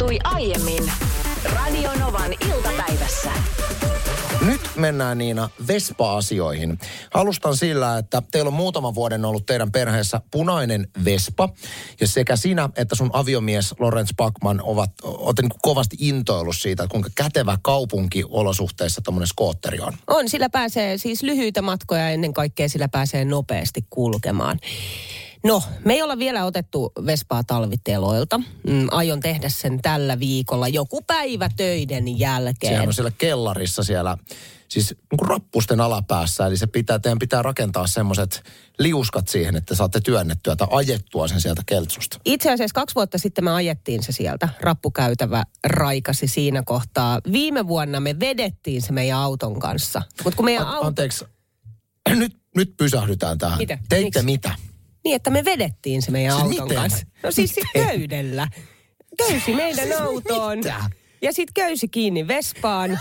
tapahtui aiemmin Radionovan iltapäivässä. Nyt mennään Niina Vespa-asioihin. Alustan sillä, että teillä on muutaman vuoden ollut teidän perheessä punainen Vespa. Ja sekä sinä että sun aviomies Lorenz Backman ovat, olette niin kovasti intoillut siitä, että kuinka kätevä kaupunki olosuhteissa tämmöinen skootteri on. On, sillä pääsee siis lyhyitä matkoja ja ennen kaikkea sillä pääsee nopeasti kulkemaan. No, me ei olla vielä otettu Vespaa talviteloilta. Mm, aion tehdä sen tällä viikolla joku päivä töiden jälkeen. Sehän on siellä kellarissa siellä, siis niin rappusten alapäässä. Eli se pitää, teidän pitää rakentaa semmoiset liuskat siihen, että saatte työnnettyä tai ajettua sen sieltä keltsusta. Itse asiassa kaksi vuotta sitten me ajettiin se sieltä. Rappukäytävä raikasi siinä kohtaa. Viime vuonna me vedettiin se meidän auton kanssa. Mutta kun meidän An- auto... Anteeksi, nyt, nyt pysähdytään tähän. Mitä? Teitte Miksi? mitä? Niin, että me vedettiin se meidän Siis auton miten? kanssa. No siis sit köydellä. Köysi meidän autoon. mitä? Ja sit köysi kiinni Vespaan.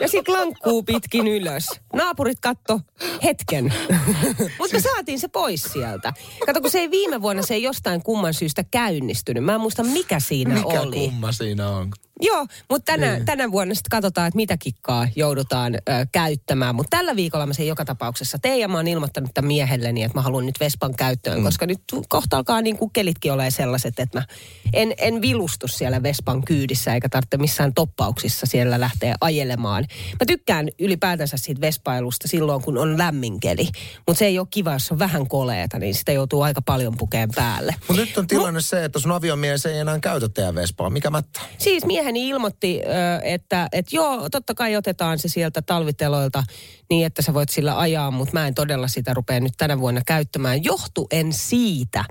Ja sit lankkuu pitkin ylös. Naapurit katto hetken. Mutta me saatiin se pois sieltä. Kato, kun se ei viime vuonna, se ei jostain kumman syystä käynnistynyt. Mä en muista, mikä siinä Mikä oli. kumma siinä on? Joo, mutta tänä, Niin. tänä vuonna sitten katsotaan, että mitä kikkaa joudutaan ö, käyttämään. Mutta tällä viikolla mä sen joka tapauksessa teen ja mä oon ilmoittanut tämän miehelleni, että mä haluan nyt Vespan käyttöön, mm. koska nyt kohta alkaa niin kuin kelitkin olemaan sellaiset, että mä en, en vilustu siellä Vespan kyydissä eikä tarvitse missään toppauksissa siellä lähteä ajelemaan. Mä tykkään ylipäätänsä siitä Vespailusta silloin, kun on lämmin keli, mutta se ei ole kiva, jos on vähän koleeta, niin sitä joutuu aika paljon pukeen päälle. Mutta nyt on tilanne se, että sun aviomies ei enää käytä teidän Vespaa. Mikä mättä? Siis mieheni ilmoitti, että, että joo, totta kai otetaan se sieltä talviteloilta niin, että sä voit sillä ajaa, mutta mä en todella sitä rupea nyt tänä vuonna käyttämään. Johtuen siitä,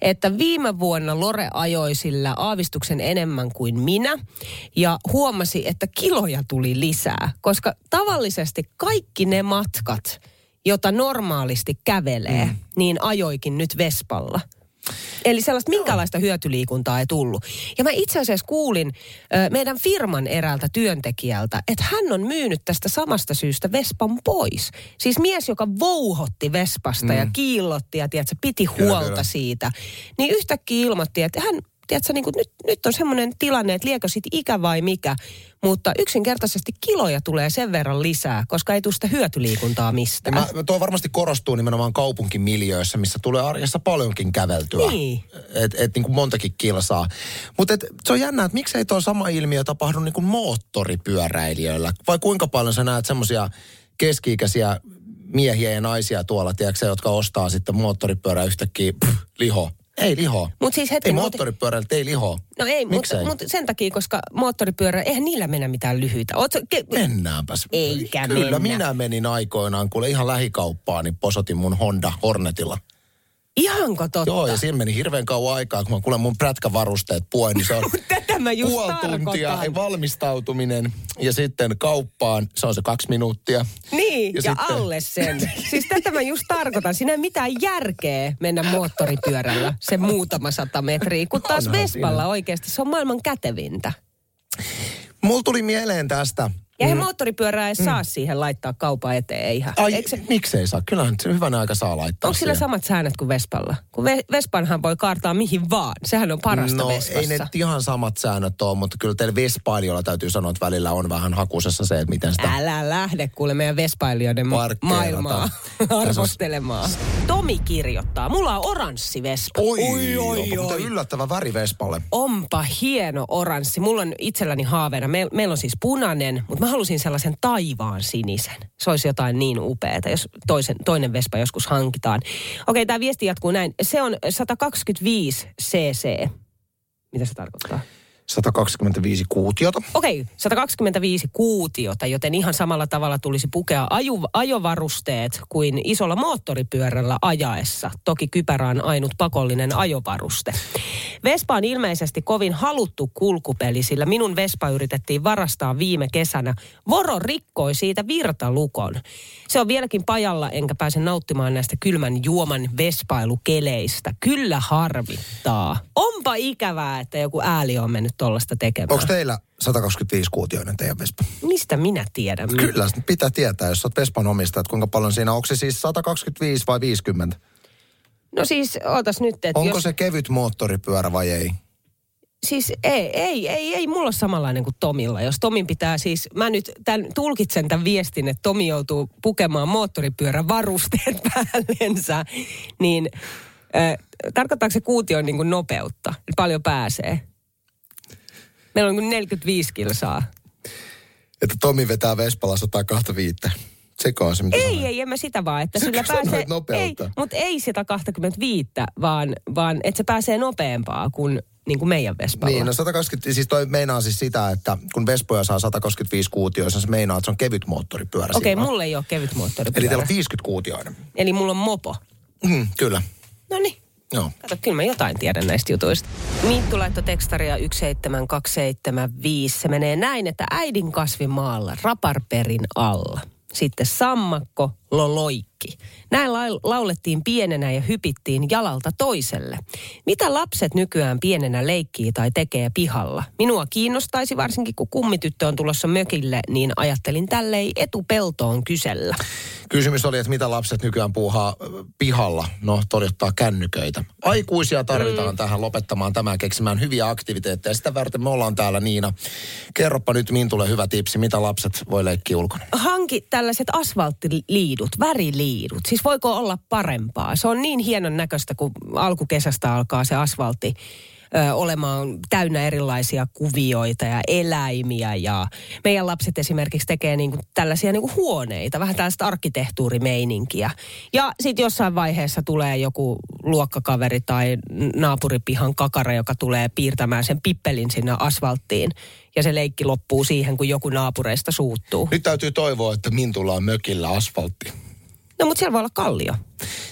että viime vuonna Lore ajoi sillä aavistuksen enemmän kuin minä ja huomasi, että kiloja tuli lisää, koska tavallisesti kaikki ne matkat, jota normaalisti kävelee, mm. niin ajoikin nyt Vespalla. Eli sellaista minkälaista hyötyliikuntaa ei tullut. Ja mä itse asiassa kuulin ö, meidän firman eräältä työntekijältä, että hän on myynyt tästä samasta syystä Vespan pois. Siis mies, joka vouhotti Vespasta mm. ja kiillotti ja tiedätkö, piti huolta kyllä. siitä. Niin yhtäkkiä ilmoitti, että hän, tiedätkö, niin kuin nyt, nyt on semmoinen tilanne, että liekö sit ikä vai mikä. Mutta yksinkertaisesti kiloja tulee sen verran lisää, koska ei tule sitä hyötyliikuntaa mistään. mä, tuo varmasti korostuu nimenomaan kaupunkimiljöissä, missä tulee arjessa paljonkin käveltyä. Niin. Et, et niin kuin montakin kilsaa. Mutta se on jännä, että miksei tuo sama ilmiö tapahdu niin kuin moottoripyöräilijöillä? Vai kuinka paljon sä näet semmoisia keski-ikäisiä miehiä ja naisia tuolla, tiedätkö, jotka ostaa sitten moottoripyörää yhtäkkiä, pff, liho. Ei liho. Mut siis hetken, ei mut- moottoripyöräiltä ei liho. No ei, mutta, mutta sen takia, koska moottoripyörä, eihän niillä mennä mitään lyhyitä. Ootko, ke, Mennäänpäs. Eikä Kyllä, mennä. minä menin aikoinaan, kuule ihan lähikauppaan, niin posotin mun Honda Hornetilla. Ihanko totta? Joo, ja siinä meni hirveän kauan aikaa, kun mä kuulen mun prätkävarusteet puen, niin se on Tätä mä just puoli tuntia tarkoitan. valmistautuminen ja sitten kauppaan, se on se kaksi minuuttia. Niin, ja, Ja sitten- alle sen. siis tätä mä just tarkoitan. Siinä ei mitään järkeä mennä moottoripyörällä se muutama sata metriä, kun taas Onhan Vespalla siinä. oikeasti se on maailman kätevintä. Mulla tuli mieleen tästä. Ja mm. moottoripyörää ei saa siihen laittaa kaupan eteen, eihän. Ai, Eikö se, miksei saa? Kyllähän se hyvänä aika saa laittaa onko sillä siihen. samat säännöt kuin Vespalla? Kun Ve- Vespanhan voi kaartaa mihin vaan. Sehän on parasta No Vespassa. ei ne ihan samat säännöt ole, mutta kyllä teillä vespailijoilla täytyy sanoa, että välillä on vähän hakusessa se, että miten sitä... Älä lähde kuule meidän vespailijoiden ma- Parkkeerata. maailmaa arvostelemaan. Tomi kirjoittaa, mulla on oranssi vespa. Oi, oi, oi, oi. yllättävä väri vespalle. Onpa hieno oranssi. Mulla on itselläni haaveena. Meil, meillä on siis punainen, mutta mä halusin sellaisen taivaan sinisen. Se olisi jotain niin upeaa, jos toisen, toinen vespa joskus hankitaan. Okei, tämä viesti jatkuu näin. Se on 125 cc. Mitä se tarkoittaa? 125 kuutiota. Okei, 125 kuutiota, joten ihan samalla tavalla tulisi pukea aju, ajovarusteet kuin isolla moottoripyörällä ajaessa. Toki kypärä on ainut pakollinen ajovaruste. Vespa on ilmeisesti kovin haluttu kulkupeli, sillä minun Vespa yritettiin varastaa viime kesänä. Voro rikkoi siitä virtalukon. Se on vieläkin pajalla, enkä pääse nauttimaan näistä kylmän juoman vespailukeleistä. Kyllä harvittaa. Onpa ikävää, että joku ääli on mennyt tollasta tekemään. Onko teillä 125 kuutioinen teidän Vespa? Mistä minä tiedän? Kyllä, pitää tietää, jos olet Vespan omistaja, että kuinka paljon siinä on. Onko se siis 125 vai 50? No siis, ootas nyt, että Onko jos... se kevyt moottoripyörä vai ei? siis ei, ei, ei, ei mulla ole samanlainen kuin Tomilla. Jos Tomin pitää siis, mä nyt tämän, tulkitsen tämän viestin, että Tomi joutuu pukemaan moottoripyörän varusteet päällensä, niin äh, tarkoittaako se kuution niin kuin nopeutta? Paljon pääsee? Meillä on niin 45 kilsaa. Että Tomi vetää Vespalla 125. Sekö on se, mitä Ei, sanoit? ei, en mä sitä vaan, että Sä sillä sanoit pääsee... nopeutta. Ei, mutta ei sitä 25, vaan, vaan että se pääsee nopeampaa kuin, niin kuin meidän Vespalla. Niin, no 120, siis toi meinaa siis sitä, että kun Vespoja saa 125 kuutioissa, se meinaa, että se on kevyt moottoripyörä. Okei, siinä. mulla ei ole kevyt moottoripyörä. Eli teillä on 50 kuutioinen. Eli mulla on mopo. Mm, kyllä, No niin. Joo. Kato, kyllä mä jotain tiedän näistä jutuista. Miittu laittoi tekstaria 17275. Se menee näin, että äidin kasvimaalla raparperin alla. Sitten sammakko, loloikki. Näin la- laulettiin pienenä ja hypittiin jalalta toiselle. Mitä lapset nykyään pienenä leikkii tai tekee pihalla? Minua kiinnostaisi varsinkin, kun kummityttö on tulossa mökille, niin ajattelin tälleen etupeltoon kysellä. Kysymys oli, että mitä lapset nykyään puuhaa pihalla? No, todettaa kännyköitä. Aikuisia tarvitaan mm. tähän lopettamaan tämä keksimään hyviä aktiviteetteja. Sitä varten me ollaan täällä, Niina. Kerropa nyt Mintulle hyvä tipsi, mitä lapset voi leikkiä ulkona. hanki tällaiset asfalttiliidut, väriliidut. Siis voiko olla parempaa? Se on niin hienon näköistä, kun alkukesästä alkaa se asfaltti ö, olemaan täynnä erilaisia kuvioita ja eläimiä. Ja meidän lapset esimerkiksi tekee niinku tällaisia niinku huoneita, vähän tällaista arkkitehtuurimeininkiä. Ja sitten jossain vaiheessa tulee joku luokkakaveri tai naapuripihan kakara, joka tulee piirtämään sen pippelin sinne asfalttiin. Ja se leikki loppuu siihen, kun joku naapureista suuttuu. Nyt täytyy toivoa, että Mintulla on mökillä asfaltti. No mutta siellä voi olla kallio.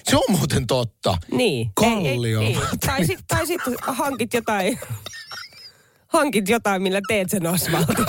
Se on muuten totta. Niin. Kallio. Ei, ei, niin. Tai sitten sit hankit jotain, hankit jotain, millä teet sen asfaltin.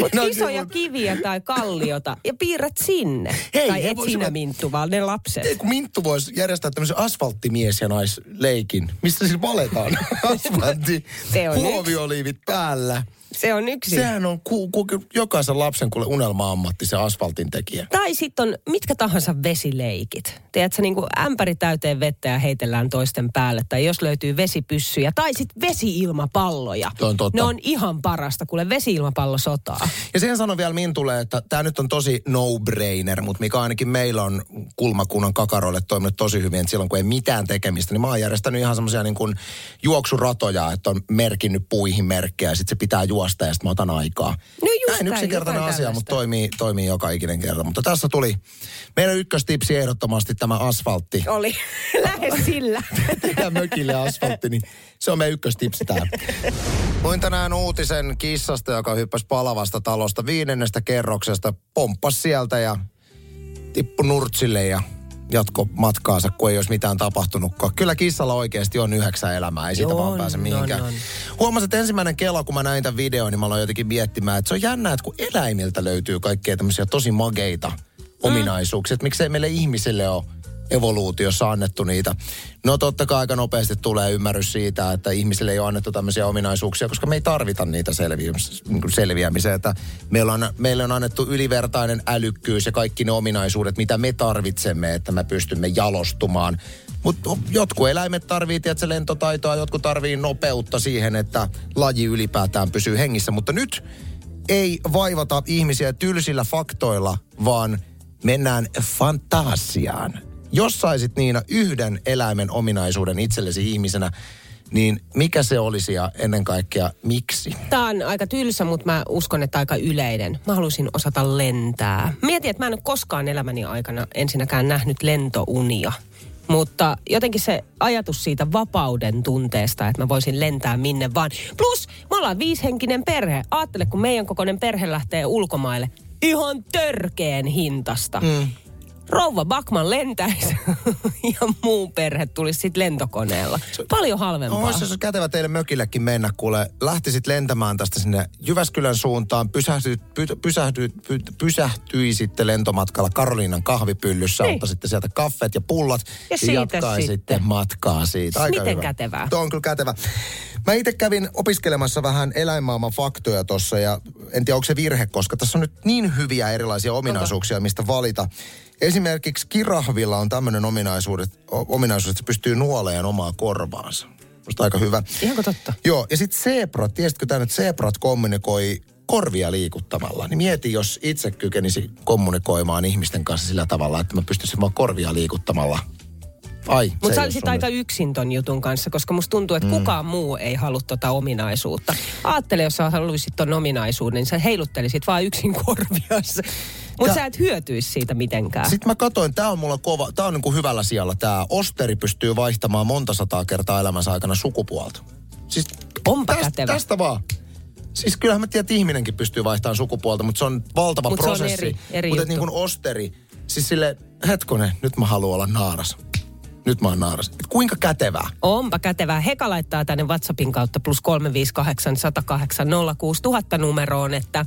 Mutta on isoja kyllä- kiviä tai kalliota ja piirrät sinne. Hei, tai et sinä Minttu, vaan ne lapset. Ei, kun Minttu voisi järjestää tämmöisen asfalttimies- ja naisleikin, mistä siis valetaan asfaltti, Se on huovioliivit päällä. Se on yksi. Sehän on ku, ku, jokaisen lapsen kuule unelma-ammatti, se asfaltin tekijä. Tai sitten on mitkä tahansa vesileikit. Tiedätkö, niin kuin ämpäri täyteen vettä ja heitellään toisten päälle. Tai jos löytyy vesipyssyjä. Tai sitten vesi-ilmapalloja. On totta. Ne on ihan parasta, kuule vesi-ilmapallo sotaa. Ja sen sanon vielä Mintulle, että tämä nyt on tosi no-brainer, mutta mikä ainakin meillä on kulmakunnan kakaroille toiminut tosi hyvin, että silloin kun ei mitään tekemistä, niin mä oon järjestänyt ihan semmoisia niin kuin juoksuratoja, että on merkinnyt puihin merkkejä ja sitten se pitää juosta ja sitten mä otan aikaa. No just Näin yksinkertainen asia, tällaista. mutta toimii, toimii joka ikinen kerta. Mutta tässä tuli meidän ykköstipsi ehdottomasti tämä asfaltti. Oli lähes sillä. Tehdään mökille asfaltti, niin se on meidän ykköstipsi täällä. Luin tänään uutisen kissasta, joka hyppäsi palavasta talosta viidennestä kerroksesta, pomppas sieltä ja tippu nurtsille ja jatko matkaansa, kun ei olisi mitään tapahtunutkaan. Kyllä kissalla oikeasti on yhdeksän elämää, ei siitä On, vaan pääse on, mihinkään. on. Huomasin, että ensimmäinen kela, kun mä näin tämän videon, niin mä aloin jotenkin miettimään, että se on jännä, että kun eläimiltä löytyy kaikkea tämmöisiä tosi mageita ominaisuuksia, että miksei meille ihmisille ole evoluutiossa annettu niitä. No totta kai aika nopeasti tulee ymmärrys siitä, että ihmisille ei ole annettu tämmöisiä ominaisuuksia, koska me ei tarvita niitä selviä- niin selviämiseen. Että meillä on, meille on annettu ylivertainen älykkyys ja kaikki ne ominaisuudet, mitä me tarvitsemme, että me pystymme jalostumaan. Mutta jotkut eläimet tarvii tietysti lentotaitoa, jotkut tarvii nopeutta siihen, että laji ylipäätään pysyy hengissä. Mutta nyt ei vaivata ihmisiä tylsillä faktoilla, vaan mennään fantasiaan. Jos saisit Niina yhden eläimen ominaisuuden itsellesi ihmisenä, niin mikä se olisi ja ennen kaikkea miksi? Tämä on aika tylsä, mutta mä uskon, että aika yleinen. Mä haluaisin osata lentää. Mietin, että mä en ole koskaan elämäni aikana ensinnäkään nähnyt lentounia. Mutta jotenkin se ajatus siitä vapauden tunteesta, että mä voisin lentää minne vaan. Plus, me ollaan viishenkinen perhe. Aattele, kun meidän kokoinen perhe lähtee ulkomaille. Ihan törkeen hintasta. Mm. Rouva Bakman lentäisi ja muu perhe tulisi sitten lentokoneella. Paljon halvempaa. No, olisi kätevä teille mökillekin mennä, kuule. Lähtisit lentämään tästä sinne Jyväskylän suuntaan, pysähtyit, py, pysähtyit, py, pysähtyisitte lentomatkalla Karoliinan kahvipyllyssä, Niin. ottaisitte sieltä kaffet ja pullat Ja siitä jatkaisitte sitten. matkaa siitä. Aika Miten hyvä. kätevää. Tuo on kyllä kätevä. Mä itse kävin opiskelemassa vähän eläinmaailman faktoja tuossa ja en tiedä onko se virhe, koska tässä on nyt niin hyviä erilaisia ominaisuuksia, mistä valita. Esimerkiksi kirahvilla on tämmöinen ominaisuus, että se pystyy nuoleen omaa korvaansa. Musta aika hyvä. Ihanko totta? Joo, ja sitten zebrat, tiesitkö tämän, että zebrat kommunikoi korvia liikuttamalla. Niin mieti, jos itse kykenisi kommunikoimaan ihmisten kanssa sillä tavalla, että mä pystyisin vaan korvia liikuttamalla. Ai, Mutta sä olisit aika yksin ton jutun kanssa, koska musta tuntuu, että mm. kukaan muu ei halua tota ominaisuutta. Aattele, jos sä haluaisit ton ominaisuuden, niin sä heiluttelisit vaan yksin korviassa. Mutta sä et hyötyisi siitä mitenkään. Sitten mä katsoin, tää on mulla kova, tää on niinku hyvällä sijalla tää. Osteri pystyy vaihtamaan monta sataa kertaa elämänsä aikana sukupuolta. Siis Onpa tästä, kätevä. tästä vaan. Siis kyllähän mä tiedän, että ihminenkin pystyy vaihtamaan sukupuolta, mutta se on valtava Mut se on prosessi. eri- eri mutta niin kuin osteri, siis sille, hetkonen, nyt mä haluan olla naaras. Nyt mä oon naaras. Et kuinka kätevää? Onpa kätevää. Heka laittaa tänne WhatsAppin kautta plus 358 108 06000 numeroon, että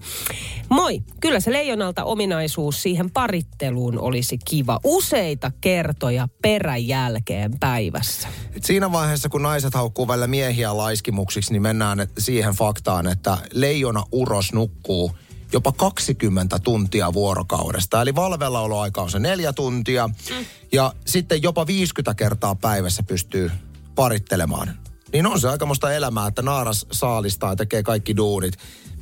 moi, kyllä se leijonalta ominaisuus siihen paritteluun olisi kiva useita kertoja peräjälkeen päivässä. Et siinä vaiheessa, kun naiset haukkuu välillä miehiä laiskimuksiksi, niin mennään siihen faktaan, että leijona uros nukkuu jopa 20 tuntia vuorokaudesta. Eli valvellaoloaika on se neljä tuntia. Mm. Ja sitten jopa 50 kertaa päivässä pystyy parittelemaan. Niin on se aikamoista elämää, että naaras saalistaa ja tekee kaikki duunit.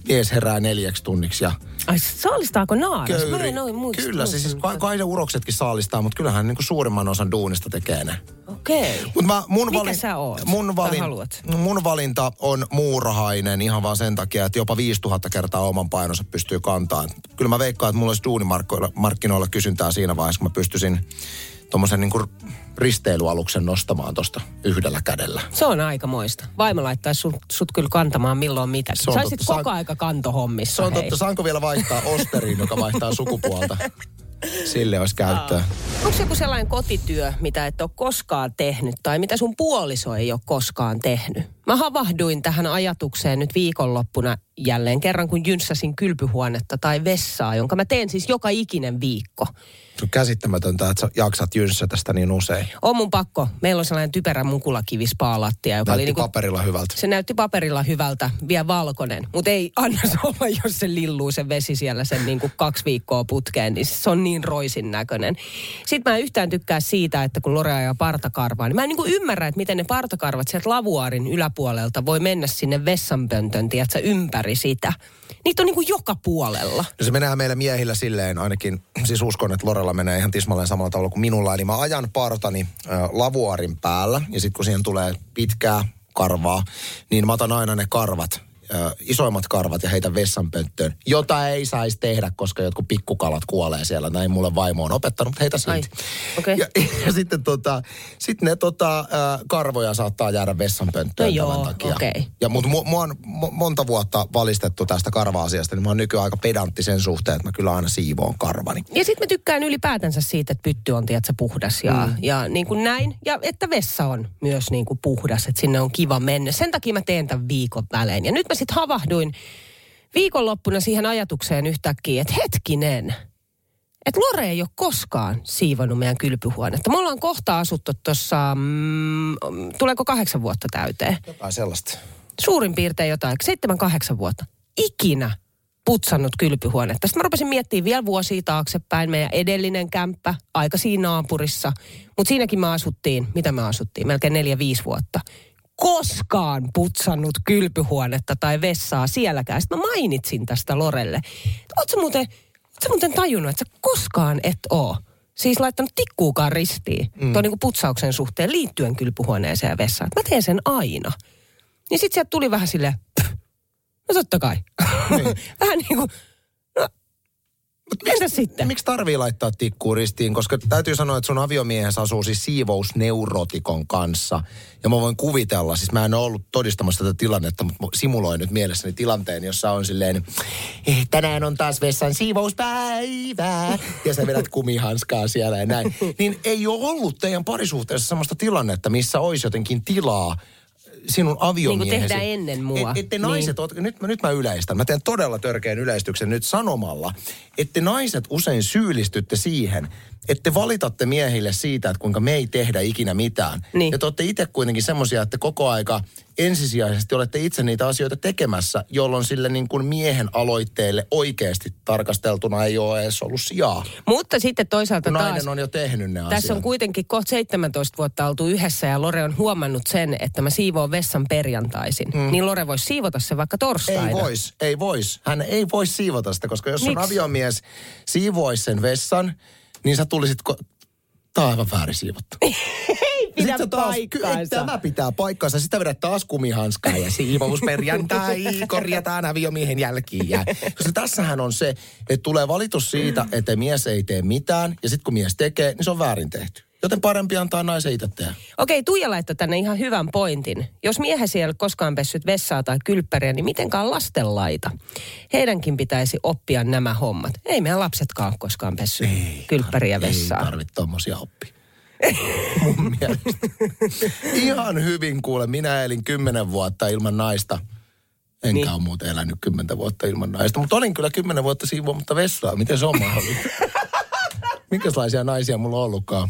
Mies herää neljäksi tunniksi ja Ai saalistaako naaras? Mä en noin muista. Kyllä, se siis kai, kai ne uroksetkin saalistaa, mutta kyllähän niin kuin suurimman osan duunista tekee ne. Okei. Okay. Mut mä, mun Mikä valin- sä oot? Mun, valin, haluat? mun valinta on muurahainen ihan vaan sen takia, että jopa 5000 kertaa oman painonsa pystyy kantamaan. Kyllä mä veikkaan, että mulla olisi duunimarkkinoilla markkinoilla kysyntää siinä vaiheessa, kun mä pystyisin tuommoisen niin risteilyaluksen nostamaan tuosta yhdellä kädellä. Se on aika moista. Vaimo laittaisi sut, sut kyllä kantamaan milloin mitä. Saisit totta. koko Saan- aika kantohommissa. Se on hei. totta, saanko vielä vaihtaa Osteriin, joka vaihtaa sukupuolta? Sille olisi käyttöä. Onko joku sellainen kotityö, mitä et ole koskaan tehnyt tai mitä sun puoliso ei ole koskaan tehnyt? Mä havahduin tähän ajatukseen nyt viikonloppuna jälleen kerran, kun jynssäsin kylpyhuonetta tai vessaa, jonka mä teen siis joka ikinen viikko. Se on käsittämätöntä, että sä jaksat jynssätä tästä niin usein. On mun pakko. Meillä on sellainen typerä mukulakivi spaalattia, joka Näytti oli niinku paperilla hyvältä. se näytti paperilla hyvältä, vielä valkoinen. Mutta ei anna se olla, jos se lilluu se vesi siellä sen niin kuin kaksi viikkoa putkeen, niin se on niin roisin näköinen. Sitten mä en yhtään tykkää siitä, että kun Lore ajaa partakarvaa, niin mä en niin kuin ymmärrä, että miten ne partakarvat sieltä lavuaarin yläpuolelta voi mennä sinne vessanpöntön, tiedätkö, ympäri sitä. Niitä on niin kuin joka puolella. No se menee meillä miehillä silleen, ainakin siis uskon, että Lorella menee ihan tismalleen samalla tavalla kuin minulla. Eli mä ajan partani äh, lavuarin päällä ja sitten kun siihen tulee pitkää karvaa, niin mä otan aina ne karvat, äh, isoimmat karvat ja heitä vessanpönttöön, jota ei saisi tehdä, koska jotkut pikkukalat kuolee siellä. Näin mulle vaimo on opettanut, mutta heitä silti. Okei. Ja, ja sitten tota, sit ne tota, äh, karvoja saattaa jäädä vessanpönttöön No joo, tämän takia. okei. Ja mutta mu, mua on mo- monta vuotta valistettu tästä karva-asiasta, niin mä oon nykyään aika pedantti sen suhteen, että mä kyllä aina siivoon karvani. Ja sitten mä tykkään ylipäätänsä siitä, että pytty on tiedätkö, puhdas ja, mm. ja niin kuin näin. Ja että vessa on myös niin kuin puhdas, että sinne on kiva mennä. Sen takia mä teen tämän viikon välein. Ja nyt mä sitten havahduin viikonloppuna siihen ajatukseen yhtäkkiä, että hetkinen, että Lore ei ole koskaan siivonnut meidän kylpyhuonetta. Me ollaan kohta asuttu tuossa, mm, tuleeko kahdeksan vuotta täyteen? Jotain sellaista. suurin piirtein jotain, seitsemän, kahdeksan vuotta, ikinä putsannut kylpyhuonetta. Sitten mä rupesin miettimään vielä vuosia taaksepäin meidän edellinen kämppä, aika siinä naapurissa. Mutta siinäkin me asuttiin, mitä me asuttiin, melkein neljä, viisi vuotta. Koskaan putsannut kylpyhuonetta tai vessaa sielläkään. Sitten mä mainitsin tästä Lorelle. Ootko muuten, oot sä muuten tajunnut, että sä koskaan et oo siis laittanut tikkuukaan ristiin mm. tuon niinku putsauksen suhteen liittyen kylpyhuoneeseen ja vessaan. Mä teen sen aina. Niin sitten sieltä tuli vähän silleen, "Pff, no totta kai. Niin. vähän niin kuin, entäs sitten? Miksi tarvii laittaa tikkuu ristiin? Koska täytyy sanoa, että sun aviomiehessä asuu siis siivousneurotikon kanssa. Ja mä voin kuvitella, siis mä en ole ollut todistamassa tätä tilannetta, mutta simuloin nyt mielessäni tilanteen, jossa on silleen, eh, tänään on taas vessan siivouspäivä. Ja sä vedät kumihanskaa siellä ja näin. Niin ei ole ollut teidän parisuhteessa sellaista tilannetta, missä olisi jotenkin tilaa sinun aviomiehesi... Niin kuin tehdään ennen mua. Et, ette naiset, niin. nyt, nyt mä yleistän. Mä teen todella törkeän yleistyksen nyt sanomalla, että naiset usein syyllistytte siihen, että valitatte miehille siitä, että kuinka me ei tehdä ikinä mitään. Niin. Ja te olette itse kuitenkin semmoisia, että koko aika ensisijaisesti olette itse niitä asioita tekemässä, jolloin sille niin kuin miehen aloitteelle oikeasti tarkasteltuna ei ole edes ollut sijaa. Mutta sitten toisaalta Kun taas... nainen on jo tehnyt ne Tässä asiat. on kuitenkin kohta 17 vuotta oltu yhdessä ja Lore on huomannut sen, että mä siivoon vessan perjantaisin. Mm. Niin Lore voisi siivota se vaikka torstaina. Ei vois, ei vois. Hän ei voi siivota sitä, koska jos sun aviomies siivoisi sen vessan, niin sä tulisit... Ko- Tämä on aivan väärin siivottu. Ei pidä taas, ky- paikkaansa. Tämä pitää paikkansa. Sitä vedät taas kumihanskaa ja siivousperjantai, korjataan aviomiehen jälkiin. Ja, koska tässähän on se, että tulee valitus siitä, että mies ei tee mitään. Ja sitten kun mies tekee, niin se on väärin tehty. Joten parempi antaa naisen itse tehdä. Okei, Tuija laittoi tänne ihan hyvän pointin. Jos miehesi ei ole koskaan pessyt vessaa tai kylppäriä, niin mitenkään lasten laita. Heidänkin pitäisi oppia nämä hommat. Ei meidän lapsetkaan ole koskaan pessyt kylppäriä vessaa. Ei tarvitse tommosia oppia. Mun mielestä. Ihan hyvin kuule, minä elin kymmenen vuotta ilman naista. Enkä niin. ole muuten elänyt kymmentä vuotta ilman naista. Mutta olin kyllä kymmenen vuotta siivoamatta vessaa. Miten se on mahdollista? Minkälaisia naisia mulla on ollutkaan?